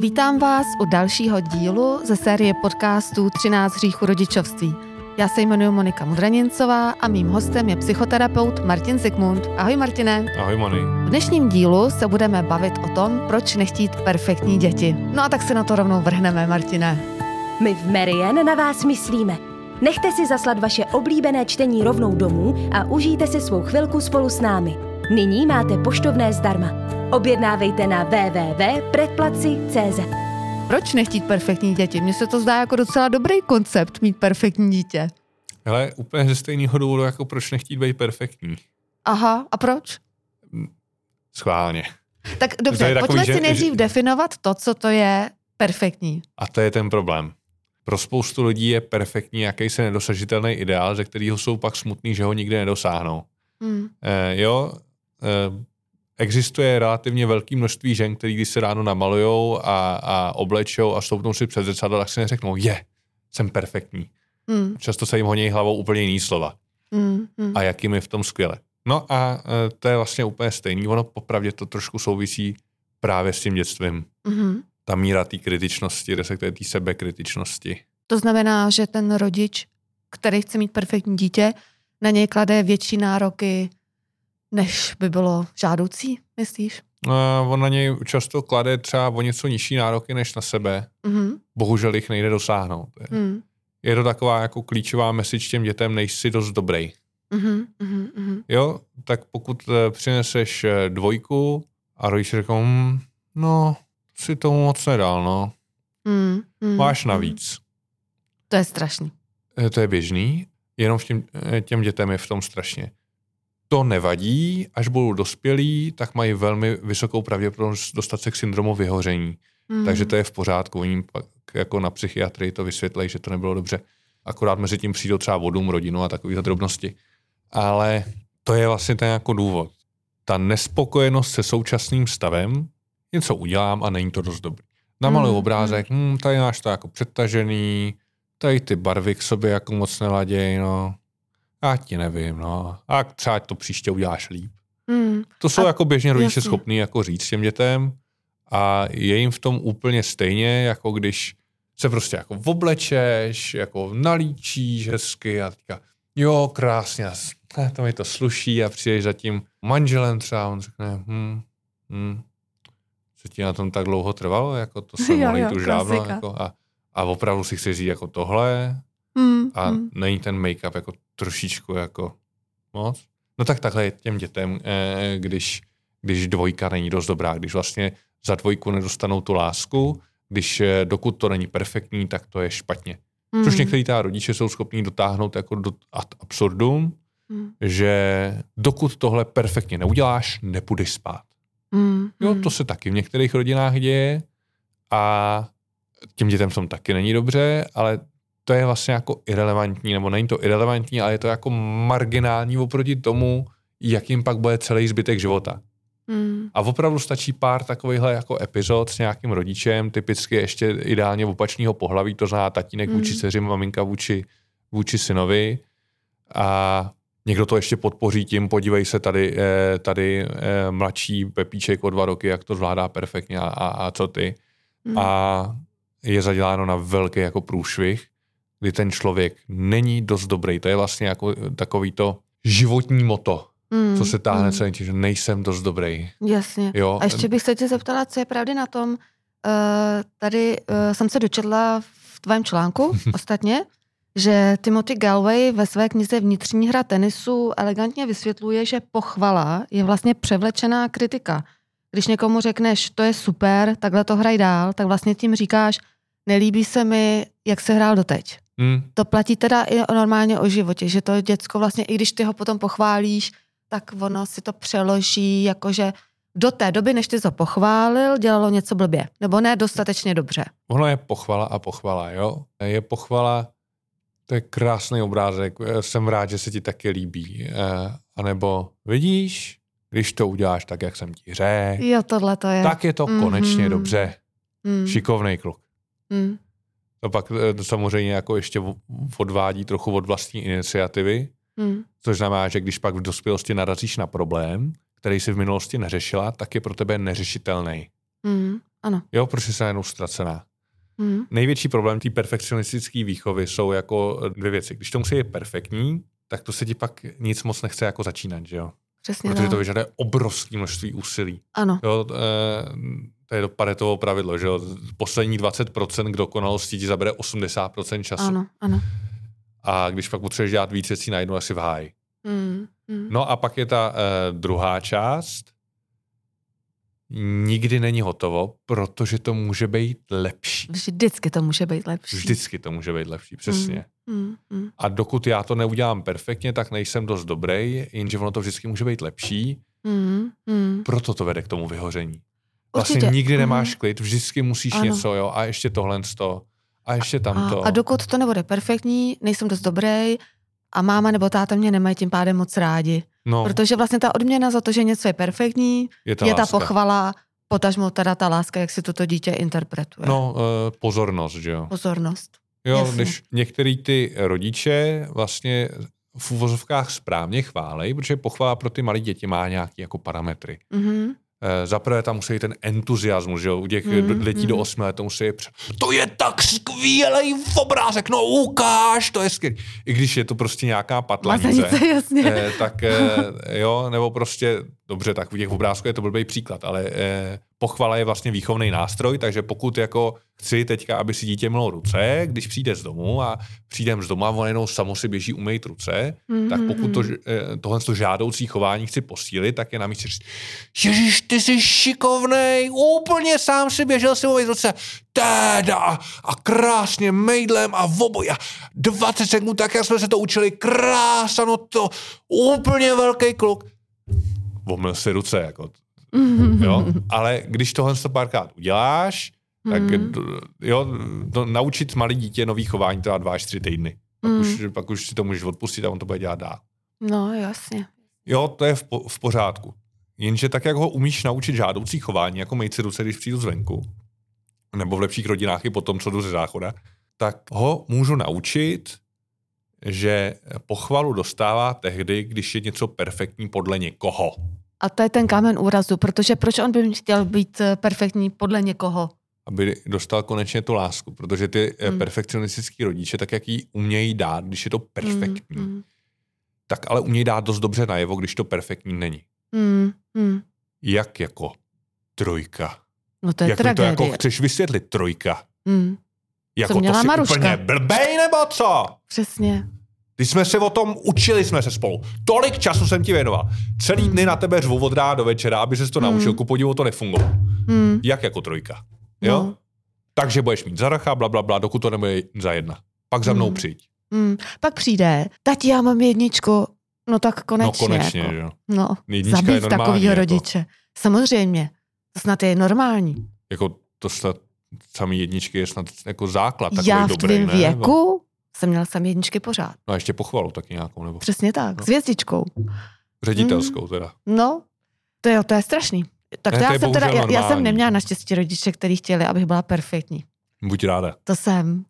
Vítám vás u dalšího dílu ze série podcastů 13 hříchů rodičovství. Já se jmenuji Monika Mudranincová a mým hostem je psychoterapeut Martin Zikmund. Ahoj Martine. Ahoj Moni. V dnešním dílu se budeme bavit o tom, proč nechtít perfektní děti. No a tak se na to rovnou vrhneme, Martine. My v Marian na vás myslíme. Nechte si zaslat vaše oblíbené čtení rovnou domů a užijte si svou chvilku spolu s námi. Nyní máte poštovné zdarma. Objednávejte na www.predplaci.cz Proč nechtít perfektní děti? Mně se to zdá jako docela dobrý koncept mít perfektní dítě. Hele, úplně ze stejného důvodu, jako proč nechtít být perfektní. Aha, a proč? Schválně. Tak dobře, takový, pojďme že- si nejdřív že- definovat to, co to je perfektní. A to je ten problém. Pro spoustu lidí je perfektní jakýsi nedosažitelný ideál, ze kterého jsou pak smutný, že ho nikdy nedosáhnou. Hmm. Eh, jo, eh, existuje relativně velké množství žen, který když se ráno namalujou a, a oblečou a stoupnou si před zrcadlo, tak si neřeknou, je, jsem perfektní. Hmm. Často se jim honí hlavou úplně jiný slova. Hmm. Hmm. a jak jim je v tom skvěle. No a e, to je vlastně úplně stejný. Ono popravdě to trošku souvisí právě s tím dětstvím. Mhm. Ta míra té kritičnosti, respektive té sebekritičnosti. To znamená, že ten rodič, který chce mít perfektní dítě, na něj klade větší nároky, než by bylo žádoucí, myslíš? A on na něj často klade třeba o něco nižší nároky než na sebe. Mhm. Bohužel jich nejde dosáhnout. Je- Mhm. Je to taková jako klíčová message těm dětem, nejsi dost dobrý. Mhm. Mhm. Mhm. Jo, tak pokud e, přineseš e, dvojku a rodič řekl, hm, no, si tomu moc nedal, no, Mhm. Mhm. máš navíc. To je strašný. Eh, to je běžný, jenom v těm, eh, těm dětem je v tom strašně. To nevadí, až budou dospělí, tak mají velmi vysokou pravděpodobnost dostat se k syndromu vyhoření. Mhm. Takže to je v pořádku. Oni pak jako na psychiatrii to vysvětlejí, že to nebylo dobře. Akorát mezi tím přijdou třeba vodům, rodinu a takové drobnosti. Ale to je vlastně ten jako důvod. Ta nespokojenost se současným stavem, něco udělám a není to dost dobrý. Namaluju Mm, obrázek, hm, tady máš to jako přetažený, tady ty barvy k sobě jako moc neladěj, no. Já ti nevím, no. A třeba to příště uděláš líp. Mhm. To jsou A- jako běžně rodiče jasně. schopní jako říct těm dětem a je jim v tom úplně stejně, jako když se prostě jako oblečeš, jako nalíčíš hezky a teďka, jo, krásně, to mi to sluší a přijdeš za tím manželem třeba, on řekne, hm, hm, co ti na tom tak dlouho trvalo, jako to jsem Jo, už dávno, jako, a, a opravdu si chceš říct jako tohle Mhm. a Mhm. není ten make-up jako trošičku jako moc. No tak takhle je těm dětem, eh, když, když dvojka není dost dobrá, když vlastně za dvojku nedostanou tu lásku, když eh, dokud to není perfektní, tak to je špatně. Což Mhm. některý ta rodiče jsou schopní dotáhnout jako do ad absurdum, Mhm. že dokud tohle perfektně neuděláš, nepůjdeš spát. Mhm. Jo, to se taky v některých rodinách děje a těm dětem tom taky není dobře, ale to je vlastně jako irrelevantní, nebo není to irrelevantní, ale je to jako marginální oproti tomu, jakým pak bude celý zbytek života. Mhm. A opravdu stačí pár takovýchhle jako epizod s nějakým rodičem, typicky ještě ideálně opačného pohlaví, to znamená tatínek vůči Mm. dceři, maminka vůči, vůči synovi. A někdo to ještě podpoří tím, podívej se tady, eh, tady eh, mladší Pepíček o dva roky, jak to zvládá perfektně a, a, co ty. Mhm. A je zaděláno na velký jako průšvih, kdy ten člověk není dost dobrý. To je vlastně jako takový to životní moto, Mhm. co se táhne Mhm. celý že nejsem dost dobrý. Jasně. Jo, A ještě bych se tě zeptala, co je pravdy na tom, uh, tady uh, jsem se dočetla v tvém článku ostatně, že Timothy Galway ve své knize Vnitřní hra tenisu elegantně vysvětluje, že pochvala je vlastně převlečená kritika. Když někomu řekneš, to je super, takhle to hraj dál, tak vlastně tím říkáš, nelíbí se mi, jak se hrál doteď. Hmm, To platí teda i normálně o životě, že to děcko vlastně, i když ty ho potom pochválíš, tak ono si to přeloží, jakože do té doby, než ty to pochválil, dělalo něco blbě. Nebo ne dostatečně dobře. ono je pochvala a pochvala, jo. Je pochvala, to je krásný obrázek, jsem rád, že se ti taky líbí. Eh, A nebo vidíš, když to uděláš tak, jak jsem ti řekl, Jo, tohle to je. tak je to konečně Mhm. dobře. Mm, Šikovný kluk. mm, To pak eh, to samozřejmě jako ještě odvádí trochu od vlastní iniciativy, mm, což znamená, že když pak v dospělosti narazíš na problém, který si v minulosti neřešila, tak je pro tebe neřešitelný. mm, ano. Jo, protože se najednou ztracená. Mm. Největší problém té perfekcionistické výchovy jsou jako dvě věci. Když to musí je perfektní, tak to se ti pak nic moc nechce jako začínat, že jo? Přesně Protože tak. to vyžaduje obrovské množství úsilí. Ano, Jo, eh, to je to paretovo pravidlo, že? Poslední 20% k dokonalosti ti zabere 80% času. ano, ano. A když pak potřebuješ dělat víc věcí najednou, asi v háji. Mm. Mm. No a pak je ta uh, druhá část. Nikdy není hotovo, protože to může být lepší. Vždycky to může být lepší. Vždycky to může být lepší, přesně. Mm. Mm. A dokud já to neudělám perfektně, tak nejsem dost dobrý, jenže ono to vždycky může být lepší, Mm. Mm. proto to vede k tomu vyhoření. Vlastně Určitě. nikdy Mhm. nemáš klid, vždycky musíš Ano. něco, jo, a ještě tohle to, a ještě tamto. A, a dokud to nebude perfektní, nejsem dost dobrý a máma nebo táta mě nemají tím pádem moc rádi. no, Protože vlastně ta odměna za to, že něco je perfektní, je ta je ta pochvala, potažmo teda ta láska, jak si toto dítě interpretuje. No, uh, pozornost, že jo. Pozornost. Jo, Jasně. když některý ty rodiče vlastně v úvozovkách správně chválej, protože pochvala pro ty malé děti má nějaký jako parametry. Mhm. Eh, Za prvé tam musí ten entuziasmus, že jo, u těch Mhm, mm, dětí do mhm. 8 let to musí pře- to je tak skvělý obrázek, no ukáž, to je skvělý. I když je to prostě nějaká patlanice. Mazanice, jasně. Eh, tak eh, jo, nebo prostě, dobře, tak u těch obrázků je to blbý příklad, ale eh, pochvala je vlastně výchovný nástroj, takže pokud jako chci teďka, aby si dítě mělo ruce, když přijde z domu a přijdem z domu a on jenom samo si běží umýt ruce, Mhm, tak pokud to, eh, tohle to žádoucí chování chci posílit, tak je na místě říct, Ježíš, ty jsi šikovnej, úplně sám si běžel si umýt ruce, teda a krásně mejdlem a v oboj a 20 sekund, tak jak jsme se to učili, krása, no to úplně velký kluk. Omyl si ruce, jako, Mhm. jo, ale když tohle to párkrát uděláš, tak Mhm. jo, to, naučit malé dítě nový chování trvá dva až tři týdny. Pak, Mhm. už, pak už si to můžeš odpustit a on to bude dělat dál. No, jasně. Jo, to je v, po, v pořádku. Jenže tak, jak ho umíš naučit žádoucí chování, jako mejt si ruce, když přijdu zvenku, nebo v lepších rodinách i potom, co jdu ze záchoda, tak ho můžu naučit, že pochvalu dostává tehdy, když je něco perfektní podle někoho. A to je ten kámen úrazu, protože proč on by chtěl být eh, perfektní podle někoho? Aby dostal konečně tu lásku, protože ty Hmm. mm. perfekcionistický rodiče, tak jak ji umějí dát, když je to perfektní, mm. Mm, tak ale umějí dát dost dobře najevo, když to perfektní není. mm, mm. Jak jako trojka. No to je Jak to jako chceš vysvětlit trojka? Mm, Jako to jsi Maruška. úplně blbej nebo co? přesně. Když jsme se o tom učili jsme se spolu. Tolik času jsem ti věnoval. Celý dny na tebe řvu od rána do večera, aby ses to Hmm. naučil. Ku podivu to nefungovalo. Mm, Jak jako trojka. Jo? No. Takže budeš mít zaracha, bla, bla, bla, dokud to nebude za jedna. Pak za mnou Hmm. přijď. mm. Pak přijde, tati, já mám jedničku, no tak konečně. no konečně, jako. že jo. No, Jednička je zabít normální, takovýho jako. rodiče. Samozřejmě. To snad je normální. Jako to snad samý jedničky je snad jako základ takový Já v dobrý, tvém věku jsem měl sam jedničky pořád. No a ještě pochvalu taky nějakou, nebo Přesně tak, No. s hvězdičkou. ředitelskou teda. No, to je, to je strašný. Tak Ne, to, to já, jsem teda, já, já jsem neměla naštěstí rodiče, kteří chtěli, abych byla perfektní. Buď ráda. To jsem.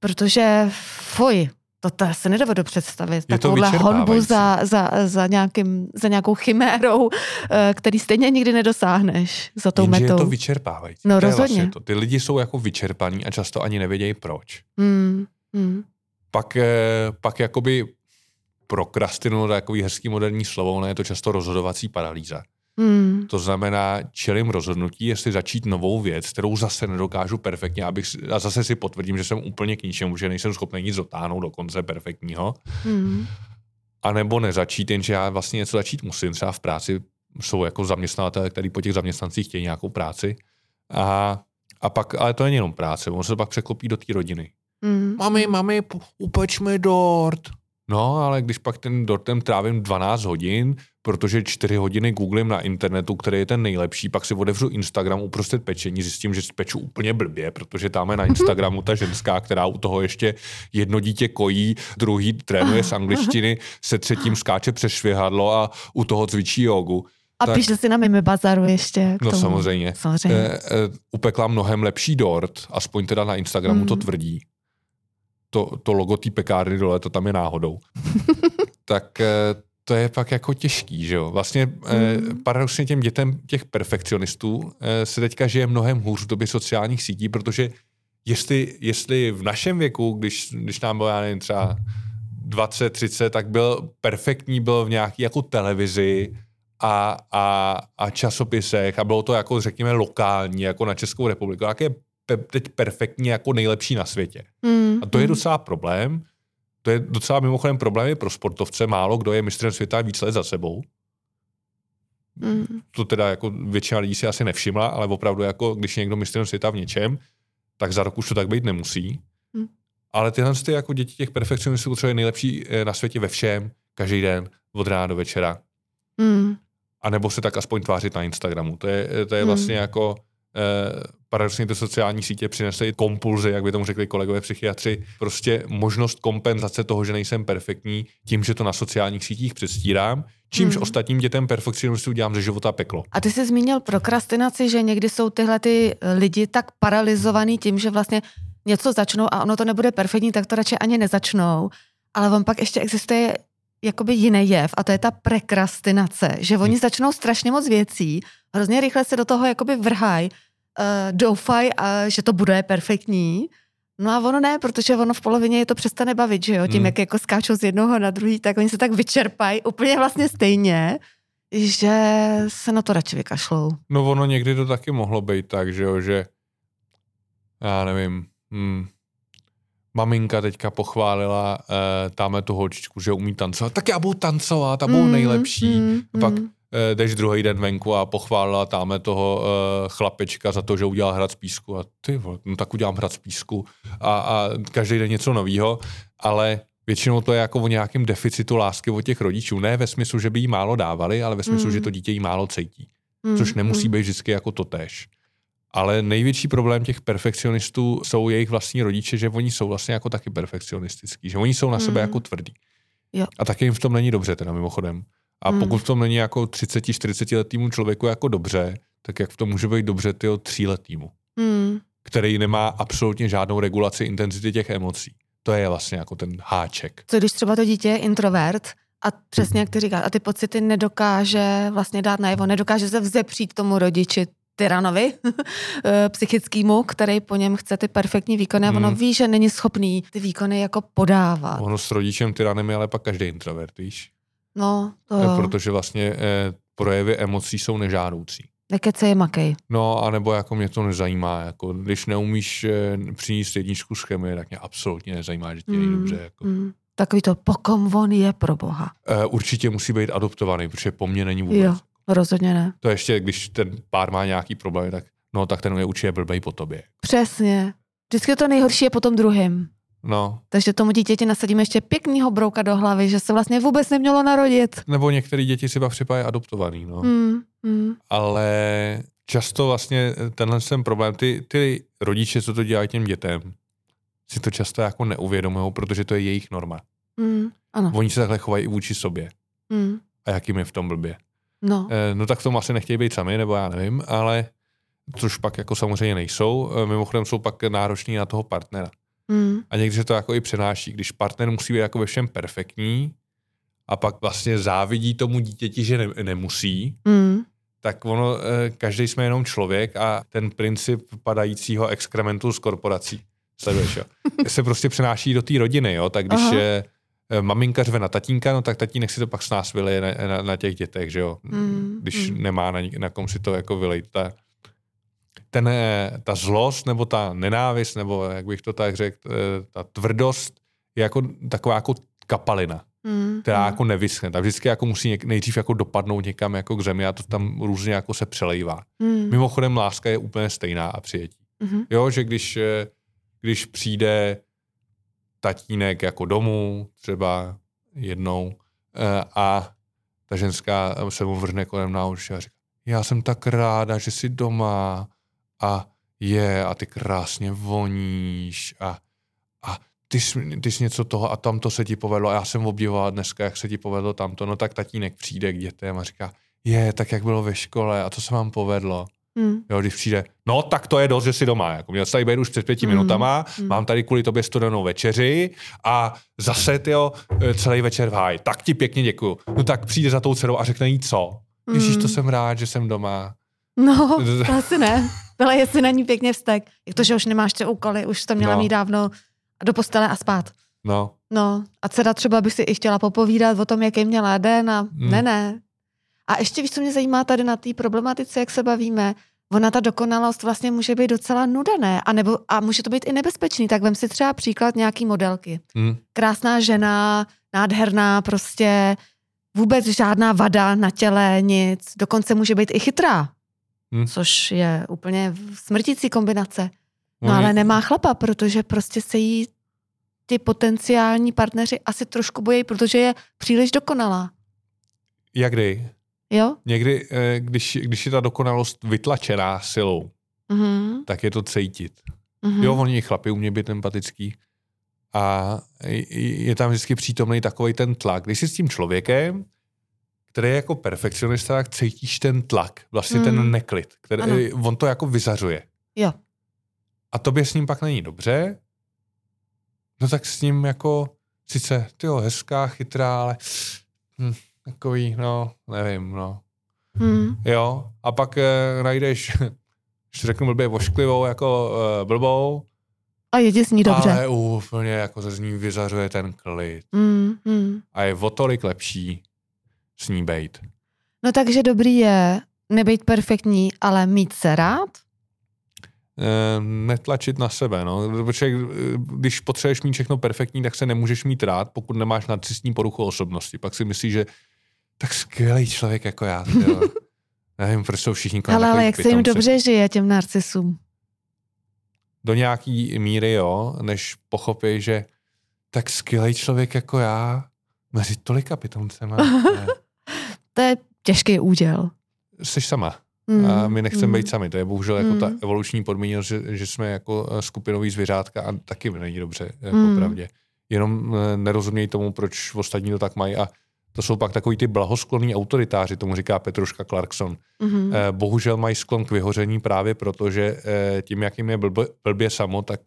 Protože, fuj, to, to se nedovedu představit. Je to Takovouhle honbu za, za, za, nějakým, za nějakou chimérou, eh, který stejně nikdy nedosáhneš za tou Jenže metou. je to vyčerpávající. No, to rozhodně. Vlastně to. Ty lidi jsou jako vyčerpaní a často ani nevědějí proč. Hmm, hmm. Pak, eh, pak jakoby je takový hezký moderní slovo, ono je to často rozhodovací paralýza. Hmm. To znamená, čelím rozhodnutí, jestli začít novou věc, kterou zase nedokážu perfektně, abych, a zase si potvrdím, že jsem úplně k ničemu, že nejsem schopný nic dotáhnout do konce perfektního, Hmm. a nebo nezačít, jenže já vlastně něco začít musím. Třeba v práci jsou jako zaměstnavatelé, který po těch zaměstnancích chtějí nějakou práci. A, a pak, ale to není jenom práce, on se pak překlopí do té rodiny. Hmm. Mami, mami, upeč mi dort. No, ale když pak ten dortem trávím 12 hodin, protože 4 hodiny googlím na internetu, který je ten nejlepší, pak si otevřu Instagram uprostřed pečení, zjistím, že peču úplně blbě, protože tam je na Instagramu ta ženská, která u toho ještě jedno dítě kojí, druhý trénuje z angličtiny, se třetím skáče přes švihadlo a u toho cvičí jogu. A tak- píše si na mými bazaru ještě. K No tomu. samozřejmě. Samozřejmě. Eh, eh, upekla mnohem lepší dort, aspoň teda na Instagramu Mm. to tvrdí. To, to logo té pekárny dole, to tam je náhodou. tak, eh, to je pak jako těžký, že jo. Vlastně mm. eh, paradoxně těm dětem těch perfekcionistů eh, se teďka žije mnohem hůř v době sociálních sítí, protože jestli, jestli v našem věku, když, když nám bylo, já nevím, třeba 20, 30, tak byl perfektní, byl v nějaký jako televizi a, a, a časopisech a bylo to jako řekněme lokální, jako na Českou republiku. Jak je pe, teď perfektní jako nejlepší na světě. Mm. A to je mm. docela problém. To je docela mimochodem problém pro sportovce. Málo kdo je mistrem světa víc let za sebou. Mm. To teda jako většina lidí si asi nevšimla, ale opravdu jako když je někdo mistrem světa v něčem, tak za rok už to tak být nemusí. Mm. Ale tyhle ty jako děti těch perfekcionistů, je nejlepší eh, na světě ve všem, každý den, od rána do večera. Mm. A nebo se tak aspoň tvářit na Instagramu. To je, to je mm. vlastně jako eh, paradoxně ty sociální sítě přinesly kompulzy, jak by tomu řekli kolegové psychiatři, prostě možnost kompenzace toho, že nejsem perfektní, tím, že to na sociálních sítích předstírám, čímž hmm. ostatním dětem perfekcionistů dělám ze života peklo. A ty jsi zmínil prokrastinaci, že někdy jsou tyhle ty lidi tak paralizovaný tím, že vlastně něco začnou a ono to nebude perfektní, tak to radši ani nezačnou. Ale on pak ještě existuje jakoby jiný jev a to je ta prekrastinace, že oni hmm. začnou strašně moc věcí, hrozně rychle se do toho jakoby vrhají, doufají, uh, že to bude perfektní. No a ono ne, protože ono v polovině je to přestane bavit, že jo, tím, hmm. jak jako skáčou z jednoho na druhý, tak oni se tak vyčerpají úplně vlastně stejně, že se na to radši vykašlou. No ono někdy to taky mohlo být tak, že jo, že já nevím, hmm, maminka teďka pochválila uh, tamhle tu holčičku, že umí tancovat, tak já budu tancovat a budu mm, nejlepší. Mm, pak mm. Uh, jdeš druhý den venku a pochválila tamhle toho uh, chlapečka za to, že udělal hrad z písku a ty vole, no tak udělám hrad z písku a, a každý den něco novýho, ale většinou to je jako o nějakém deficitu lásky od těch rodičů. Ne ve smyslu, že by jí málo dávali, ale ve smyslu, mm. že to dítě jí málo cítí. Mm, což nemusí mm. být vždycky jako to tež. Ale největší problém těch perfekcionistů jsou jejich vlastní rodiče, že oni jsou vlastně jako taky perfekcionistický, že oni jsou na sebe mm. jako tvrdí. Jo. A taky jim v tom není dobře, teda mimochodem. A mm. pokud v tom není jako 30-40 letýmu člověku jako dobře, tak jak v tom může být dobře tyho tříletýmu, mm. který nemá absolutně žádnou regulaci intenzity těch emocí. To je vlastně jako ten háček. Co když třeba to dítě je introvert a přesně jak ty říkáš, a ty pocity nedokáže vlastně dát najevo, nedokáže se vzepřít tomu rodiči, tyranovi eh, psychickému, který po něm chce ty perfektní výkony a ono hmm. ví, že není schopný ty výkony jako podávat. Ono s rodičem tyranem je ale pak každý introvert, víš? No, to eh, jo. Protože vlastně eh, projevy emocí jsou nežádoucí. je makej. No, anebo jako mě to nezajímá. Jako, když neumíš eh, přinést jedničku z chemie, tak mě absolutně nezajímá, že ti mm, dobře. Jako. Mm. Takový to, pokom on je pro boha. Eh, určitě musí být adoptovaný, protože po mně není vůbec. Jo. Rozhodně ne. To ještě, když ten pár má nějaký problém, tak no, tak ten je určitě blbej po tobě. Přesně. Vždycky to nejhorší je po tom druhém. No. Takže tomu dítěti nasadíme ještě pěknýho brouka do hlavy, že se vlastně vůbec nemělo narodit. Nebo některé děti si pak připadají adoptovaný, no. Mm, mm. Ale často vlastně tenhle ten problém, ty, ty rodiče, co to dělají těm dětem, si to často jako neuvědomují, protože to je jejich norma. Mm, ano. Oni se takhle chovají i vůči sobě. Mm. A jakým je v tom blbě. No. Eh, no tak v tom asi nechtějí být sami, nebo já nevím, ale což pak jako samozřejmě nejsou. Eh, mimochodem jsou pak nároční na toho partnera. Mm. A někdy se to jako i přenáší, když partner musí být jako ve všem perfektní a pak vlastně závidí tomu dítěti, že ne, nemusí, mm. tak ono, eh, každý jsme jenom člověk a ten princip padajícího exkrementu z korporací, sleduješ, jo, se prostě přenáší do té rodiny, jo, tak když je Eh, maminka řve na tatínka, no tak tatínek si to pak s nás vyleje na, na, na těch dětech, že jo, mm, když mm. nemá na, na kom si to jako vylejt. Ta, ten, eh, ta zlost nebo ta nenávist, nebo jak bych to tak řekl, eh, ta tvrdost je jako taková jako kapalina, mm, která mm. jako nevyschne. Ta vždycky jako musí něk, nejdřív jako dopadnout někam jako k zemi a to tam různě jako se přelejvá. Mm. Mimochodem láska je úplně stejná a přijetí. Mm. Jo, že když, když přijde tatínek jako domů, třeba jednou, eh, a ta ženská se mu vrhne kolem na uši a říká, já jsem tak ráda, že jsi doma a je a ty krásně voníš a, a ty, jsi, ty jsi něco toho a tamto se ti povedlo a já jsem obdivovala dneska, jak se ti povedlo tamto, no tak tatínek přijde k dětem a říká, je, tak jak bylo ve škole a to se vám povedlo. Hmm. Jo, když přijde, no tak to je dost, že jsi doma. Jako měl jsi tady být už před pěti Mm. minutama, Mm. mám tady kvůli tobě studenou večeři a zase tyjo, celý večer v háji. Tak ti pěkně děkuju. No tak přijde za tou dcerou a řekne jí co? Ježíš, to Mm. jsem rád, že jsem doma. No, to asi ne. Ale jestli na ní pěkně vztek. Jak to, že už nemáš ty úkoly, už to měla No. mít dávno do postele a spát. No, No, a dcera třeba by si i chtěla popovídat o tom, jaký měla den a Hmm. ne, ne. A ještě víš, co mě zajímá tady na té problematice, jak se bavíme, ona ta dokonalost vlastně může být docela nudané, a, nebo, a může to být i nebezpečný. Tak vem si třeba příklad nějaký modelky. hm. Krásná žena, nádherná, prostě vůbec žádná vada na těle, nic. Dokonce může být i chytrá, Hmm. což je úplně smrtící kombinace. No ale nemá chlapa, protože prostě se jí ty potenciální partneři asi trošku bojí, protože je příliš dokonalá. Jak kdy? Jo? Někdy, eh, když, když je ta dokonalost vytlačená silou, Mhm. tak je to cítit. Mhm. Jo, oni chlapi umějí být empatický. A je tam vždycky přítomný takový ten tlak. Když jsi s tím člověkem, který je jako perfekcionista, tak cítíš ten tlak, vlastně Mm. ten neklid, který, Ano. on to jako vyzařuje. Jo. A tobě s ním pak není dobře, no tak s ním jako, sice, tyjo, hezká, chytrá, ale hm, takový, no, nevím, no. Mhm. Jo, a pak eh, najdeš, když to řeknu blbě, vošklivou jako eh, blbou, A je ti s ní dobře. ale úplně jako se z ní vyzařuje ten klid. Mm, mm. A je o tolik lepší s ní bejt. No takže dobrý je nebejt perfektní, ale mít se rád. E, netlačit na sebe, no. Protože eh, když potřebuješ mít všechno perfektní, tak se nemůžeš mít rád, pokud nemáš narcistní poruchu osobnosti. Pak si myslíš, že tak skvělý člověk jako já. Nevím, proč jsou všichni kolem Ale, ale jak se jim dobře žije těm narcisům. Do nějaký míry, jo, než pochopí, že tak skvělý člověk jako já mezi tolika pitomcema. To je těžký úděl. Jsi sama. Mm, A my nechceme mm. být sami. To je bohužel jako ta Mm. evoluční podmíněnost, že, že jsme jako eh, skupinový zvířátka a taky není dobře, jako Mm. pravdě. Jenom eh, nerozumějí tomu, proč ostatní to tak mají a to jsou pak takový ty blahosklonní autoritáři, tomu říká Petruška Clarkson. Mhm. Eh, Bohužel mají sklon k vyhoření právě proto, že tím, jak jim je blbě, blbě samo, tak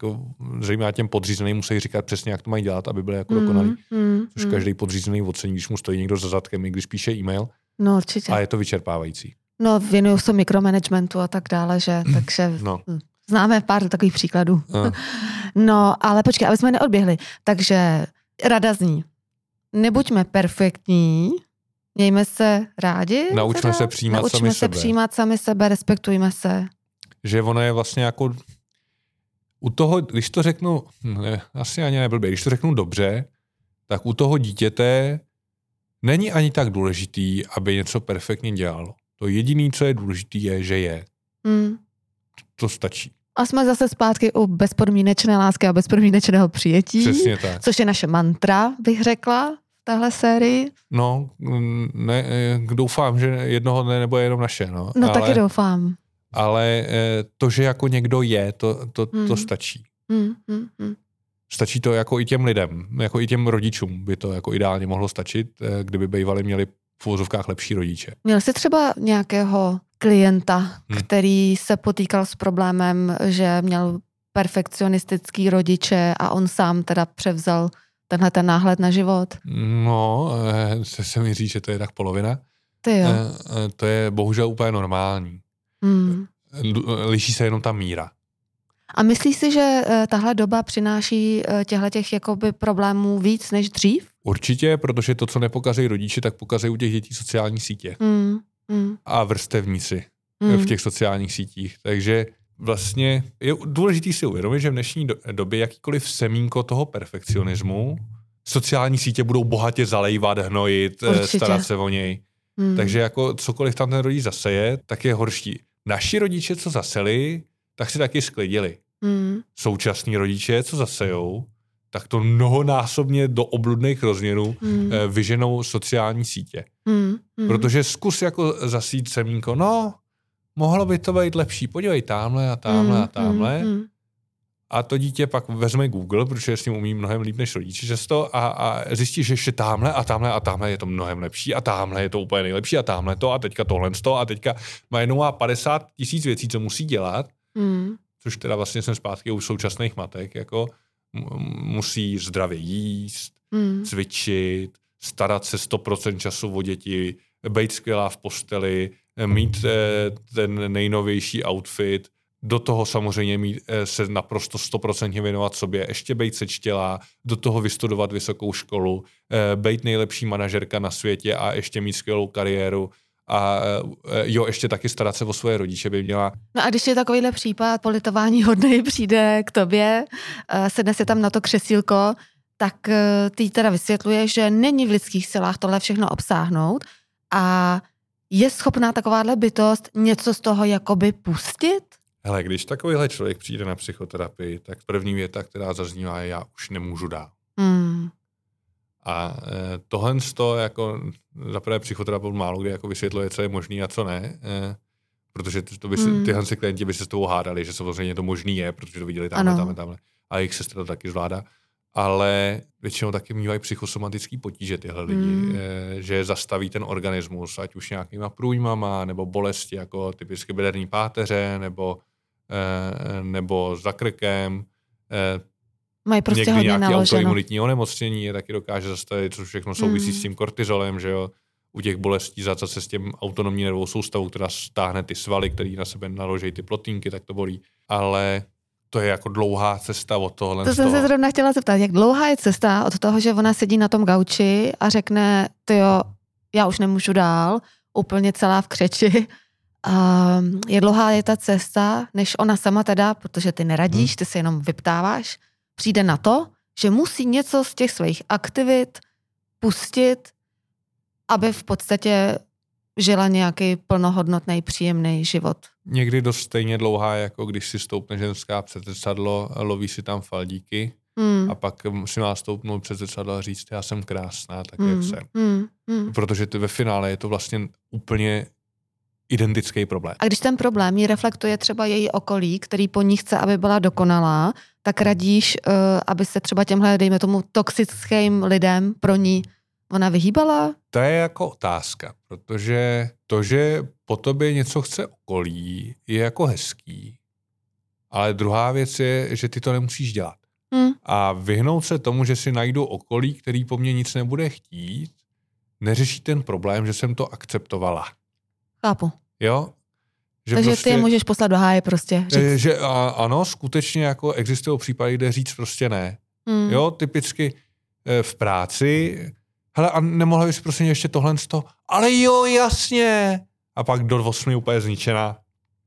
zřejmě těm podřízeným musí říkat přesně, jak to mají dělat, aby byli jako dokonalí. mm, Což mm. každý podřízený ocení, když mu stojí někdo za zadkem, i když píše e-mail No určitě. a je to vyčerpávající. No věnuju se mikromanagementu a tak dále, že takže No. známe pár takových příkladů. Eh, No, ale počkej, aby jsme neodběhli. Takže rada zní, nebuďme perfektní, mějme se rádi. Naučme teda, se přijímat naučme sami se sebe. přijímat sami sebe, respektujme se. že ono je vlastně jako u toho, když to řeknu, ne, asi ani neblbě, když to řeknu dobře, tak u toho dítěte není ani tak důležitý, aby něco perfektně dělalo. To jediné, co je důležité, je, že je. Mm. To stačí. A jsme zase zpátky u bezpodmínečné lásky a bezpodmínečného přijetí, Přesně tak. což je naše mantra, bych řekla, v téhle sérii. No, mm, ne, eh, doufám, že jednoho dne nebo jenom naše. No, No ale, taky doufám. ale eh, to, že jako někdo je, to, to, to Hmm. stačí. Mm, mm, mm. Stačí to jako i těm lidem, jako i těm rodičům by to jako ideálně mohlo stačit, eh, kdyby bývali měli v uvozovkách lepší rodiče. Měl jsi třeba nějakého klienta, Hmm. který se potýkal s problémem, že měl perfekcionistický rodiče a on sám teda převzal tenhle ten náhled na život? No, eh, se, se mi říct, že to je tak polovina. Ty jo. Eh, To je bohužel úplně normální. Hmm. Liší se jenom ta míra. A myslíš si, že eh, tahle doba přináší těchto těch jakoby problémů víc než dřív? Určitě, protože to, co nepokazí rodiče, tak pokazí u těch dětí sociální sítě Hmm. Hmm. a vrstevníci Hmm. v těch sociálních sítích. Takže vlastně je důležité si uvědomit, že v dnešní do- době jakýkoliv semínko toho perfekcionismu sociální sítě budou bohatě zalejvat, hnojit, eh, Určitě. starat se o něj. Hmm. Takže jako cokoliv tam ten rodič zaseje, tak je horší. Naši rodiče, co zaseli, tak si taky sklidili. Hmm. Současní rodiče, co zasejou, tak to mnohonásobně do obludných rozměrů eh, vyženou sociální sítě. Hmm. Hmm. Protože zkus jako zasít semínko, no, mohlo by to být lepší, podívej tamhle a tamhle a tamhle Hmm. a to dítě pak vezme Google, protože s ním umí mnohem líp než rodiče často a, a zjistí, že ještě tamhle a tamhle a tamhle je to mnohem lepší a tamhle je to úplně nejlepší a tamhle to a teďka tohle to a teďka má jenom má 50 tisíc věcí, co musí dělat, Mm. což teda vlastně jsem zpátky u současných matek, jako musí zdravě jíst, Mm. cvičit, starat se 100% času o děti, být skvělá v posteli, mít eh, ten nejnovější outfit, do toho samozřejmě mít, eh, se naprosto 100% věnovat sobě, ještě být sečtělá, do toho vystudovat vysokou školu, eh, být nejlepší manažerka na světě a ještě mít skvělou kariéru a eh, jo, ještě taky starat se o svoje rodiče by měla. No a když je takovýhle případ politování hodnej přijde k tobě, eh, sedne si tam na to křesílko, tak eh, ty teda vysvětluje, že není v lidských silách tohle všechno obsáhnout a je schopná takováhle bytost něco z toho jakoby pustit? Hele, když takovýhle člověk přijde na psychoterapii, tak první věta, která zaznívá, je já už nemůžu dál. Hmm. A eh, tohle to jako zaprvé psychoterapeut málo kdy jako vysvětluje, co je možný a co ne, eh, protože to by si, Hmm. tyhle si klienti by se s tebou hádali, že samozřejmě to možný je, protože to viděli tamhle, tamhle, tamhle. A jejich sestra to taky zvládá. Ale většinou taky mývají psychosomatický potíže tyhle lidi, Hmm. eh, že zastaví ten organismus, ať už nějakýma průjmama, nebo bolesti, jako typicky bederní páteře, nebo, nebo za krkem, Mají prostě někdy hodně nějaké naloženo. autoimunitní onemocnění je taky dokáže zastavit, což všechno souvisí Mm. s tím kortizolem, že jo. U těch bolestí za se s tím autonomní nervovou soustavou, která stáhne ty svaly, které na sebe naloží ty plotínky, tak to bolí. Ale to je jako dlouhá cesta od tohle. To jsem toho. se zrovna chtěla zeptat, jak dlouhá je cesta od toho, že ona sedí na tom gauči a řekne, ty jo, já už nemůžu dál, úplně celá v křeči. Um, je dlouhá je ta cesta, než ona sama teda, protože ty neradíš, Hmm. ty se jenom vyptáváš, přijde na to, že musí něco z těch svých aktivit pustit, aby v podstatě žila nějaký plnohodnotný, příjemný život. Někdy dost stejně dlouhá, jako když si stoupne ženská před zrcadlo, loví si tam faldíky Hmm. a pak si má stoupnout před zrcadlo a říct, já jsem krásná, tak hmm. jak jsem. Hmm. Hmm. Protože ty ve finále je to vlastně úplně identický problém. A když ten problém ji reflektuje třeba její okolí, který po ní chce, aby byla dokonalá, tak radíš, uh, aby se třeba těmhle, dejme tomu, toxickým lidem pro ní ona vyhýbala? To je jako otázka, protože to, že po tobě něco chce okolí, je jako hezký. Ale druhá věc je, že ty to nemusíš dělat. Hm. A vyhnout se tomu, že si najdu okolí, který po mně nic nebude chtít, neřeší ten problém, že jsem to akceptovala. Chápu. Jo? Že Takže ty je můžeš poslat do háje prostě. eh, Říct. že a, ano, skutečně jako existují případy, kde říct prostě ne. Hm. Jo, typicky eh, v práci, hele, a nemohla bys prostě ještě tohle z toho, ale jo, jasně. A pak do 8 úplně zničená.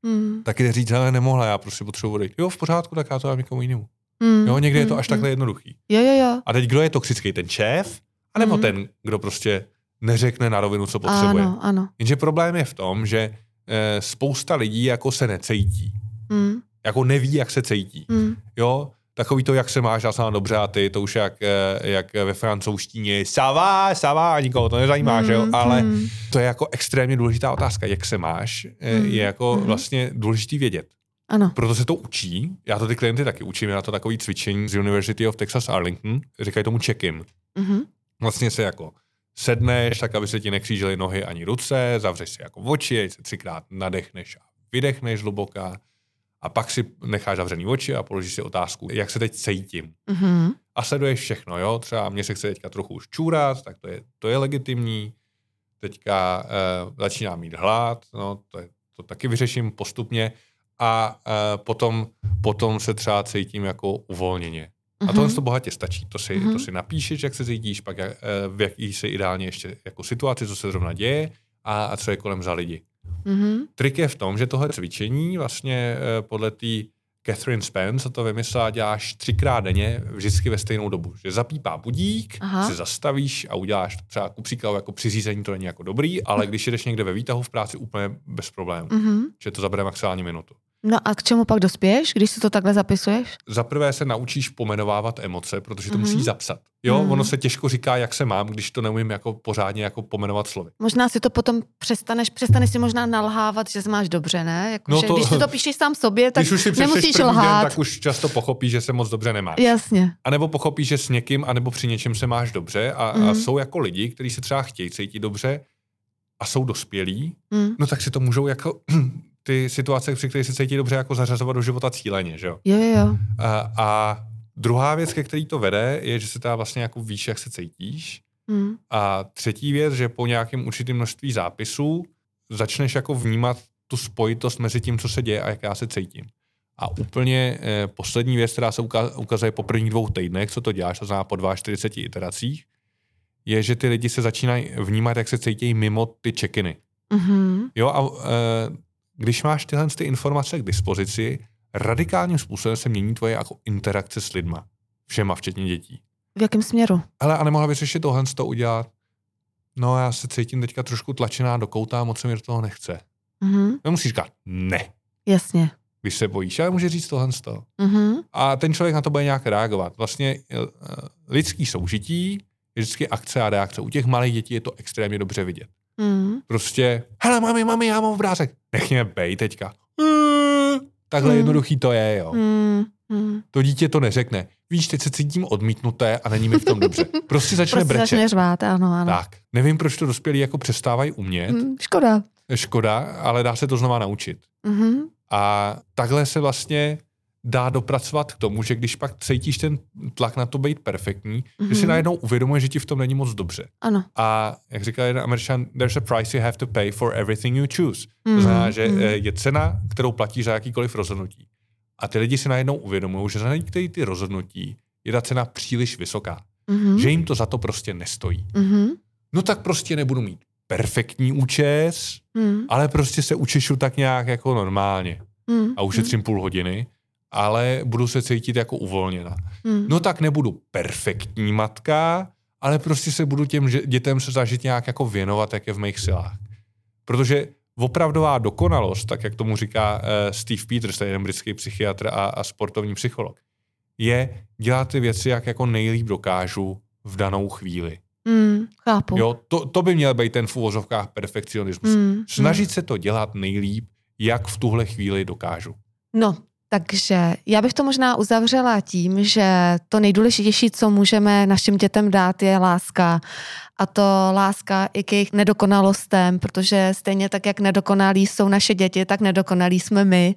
Hm. Taky jde říct, hele, nemohla, já prostě potřebuji odejít. Jo, v pořádku, tak já to dám někomu jinému. Hm. Jo, někdy je to Hm. až takhle jednoduchý. Jo, jo, jo. A teď kdo je toxický, ten šéf? A nebo Mhm. ten, kdo prostě neřekne na rovinu, co potřebuje. Ano, ano. Jenže problém je v tom, že eh, spousta lidí jako se necejtí. Hm. Jako neví, jak se cítí. Hm. Jo, takový to, jak se máš, já jsem dobře a ty, to už jak, eh, jak ve francouzštině, sava, sava, a nikoho to nezajímá, že jo, ale hm. to je jako extrémně důležitá otázka, jak se máš, eh, Mm, je jako mhm. vlastně důležitý vědět. Ano. Proto se to učí, já to ty klienty taky učím, já to takový cvičení z University of Texas Arlington, říkají tomu check-in. Mhm. Vlastně se jako sedneš, tak aby se ti nekřížily nohy ani ruce, zavřeš si jako oči, se třikrát nadechneš a vydechneš zluboka a pak si necháš zavřený oči a položíš si otázku, jak se teď cítím. Mhm. A sleduješ všechno, jo? Třeba mě se chce teďka trochu už čůrat, tak to je, to je legitimní. Teďka uh, začíná mít hlad, no, to, je, to taky vyřeším postupně. A uh, potom, potom se třeba cítím jako uvolněně. A tohle Mhm. to bohatě stačí. To si, Mhm. to si napíšeš, jak se cítíš, pak jak, eh, v jaký se ideálně ještě jako situaci, co se zrovna děje a, a co je kolem za lidi. Mhm. Trik je v tom, že tohle cvičení vlastně eh, podle té Catherine Spence to vymyslela, děláš třikrát denně, vždycky ve stejnou dobu. Že zapípá budík, Aha. si zastavíš a uděláš třeba ku příkladu jako při řízení to není jako dobrý, ale když jdeš někde ve výtahu v práci úplně bez problémů. Mhm. Že to zabere maximálně minutu. No a k čemu pak dospěješ, když si to takhle zapisuješ? Za prvé se naučíš pomenovávat emoce, protože to Mhm. musíš zapsat. Jo, Mhm. ono se těžko říká, jak se mám, když to neumím jako pořádně jako pomenovat slovy. Možná si to potom přestaneš, přestaneš si možná nalhávat, že se máš dobře, ne? Jako, No že to- Když si to píšeš sám sobě, tak když už si nemusíš lhát. den, tak už často pochopíš, že se moc dobře nemáš. Jasně. A nebo pochopíš, že s někým, anebo při něčem se máš dobře a, a Mhm. jsou jako lidi, kteří se třeba chtějí cítit dobře a jsou dospělí, Mm. no tak si to můžou jako ty situace, při kterých se cítí dobře, jako zařazovat do života cíleně, že jo? Jo, jo. A, a druhá věc, ke který to vede, je, že se teda vlastně jako víš, jak se cítíš. Mm. A třetí věc, že po nějakém určitém množství zápisů začneš jako vnímat tu spojitost mezi tím, co se děje a jak já se cítím. A úplně eh, poslední věc, která se uka- ukazuje po prvních dvou týdnech, co to děláš, to znamená po 42 iteracích, je, že ty lidi se začínají vnímat, jak se cítí mimo ty čekiny. Mm-hmm. Jo, a e, když máš tyhle ty informace k dispozici, radikálním způsobem se mění tvoje jako interakce s lidma. Všema, včetně dětí. V jakém směru? Ale a nemohla bys ještě tohle to udělat? No, já se cítím teďka trošku tlačená do kouta a moc se mi do toho nechce. Mm-hmm. Nemusíš říkat ne, Jasně. když se bojíš, ale může říct tohle to. Mm-hmm. A ten člověk na to bude nějak reagovat. Vlastně e, lidský soužití je vždycky akce a reakce. U těch malých dětí je to extrémně dobře vidět. Mm. Prostě, hele mami, mami, já mám obrázek. Nech mě bej teďka. Mm, Takhle Mm. jednoduchý to je, jo. Mm. Mm. To dítě to neřekne. Víš, teď se cítím odmítnuté a není mi v tom dobře. Prostě začne Prostě brečet. začne řvát, ano, ano. Tak. Nevím, proč to dospělí jako přestávají umět. Mm, škoda. Škoda, ale dá se to znova naučit. Mm-hmm. A takhle se vlastně dá dopracovat k tomu, že když pak cítíš ten tlak na to být perfektní, mm-hmm. že si Mhm. najednou uvědomuje, že ti v tom není moc dobře. Ano. A jak říká jeden američan, there's a price you have to pay for everything you choose. Mhm, To znamená, že mhm. eh, je cena, kterou platí za jakýkoliv rozhodnutí. A ty lidi si najednou uvědomují, že za některé ty rozhodnutí je ta cena příliš vysoká. Mm-hmm. Že jim to za to prostě nestojí. Mm-hmm. No tak prostě nebudu mít perfektní účes, Mm. ale prostě se učešu tak nějak jako normálně Mm. a ušetřím půl hodiny, ale budu se cítit jako uvolněna. Mm. No tak nebudu perfektní matka, ale prostě se budu těm že- dětem se zažít nějak jako věnovat, jak je v mých silách. Protože opravdová dokonalost, tak jak tomu říká uh, Steve Peters, jeden britský psychiatr a, a sportovní psycholog, je dělat ty věci, jak jako nejlíp dokážu v danou chvíli. Mm. Chápu. Jo, to, to by měl být ten v úvozovkách perfekcionismus. Mm. Snažit se to dělat nejlíp, jak v tuhle chvíli dokážu. No, takže já bych to možná uzavřela tím, že to nejdůležitější, co můžeme našim dětem dát, je láska. A to láska i k jejich nedokonalostem, protože stejně tak, jak nedokonalí jsou naše děti, tak nedokonalí jsme my.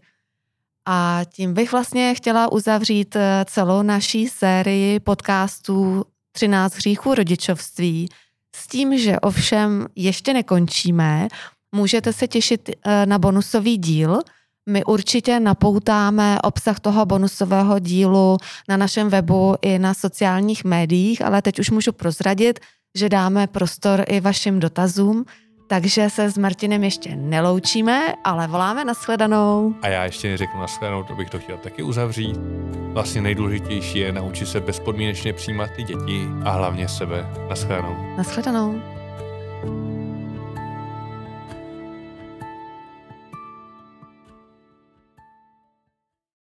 A tím bych vlastně chtěla uzavřít eh, celou naší sérii podcastů 13 hříchů rodičovství s tím, že ovšem ještě nekončíme. Můžete se těšit eh, na bonusový díl, my určitě napoutáme obsah toho bonusového dílu na našem webu i na sociálních médiích, ale teď už můžu prozradit, že dáme prostor i vašim dotazům, takže se s Martinem ještě neloučíme, ale voláme na shledanou. A já ještě neřeknu nashledanou, to bych to chtěl taky uzavřít. Vlastně nejdůležitější je naučit se bezpodmínečně přijímat ty děti a hlavně sebe. Nashledanou. Na shledanou.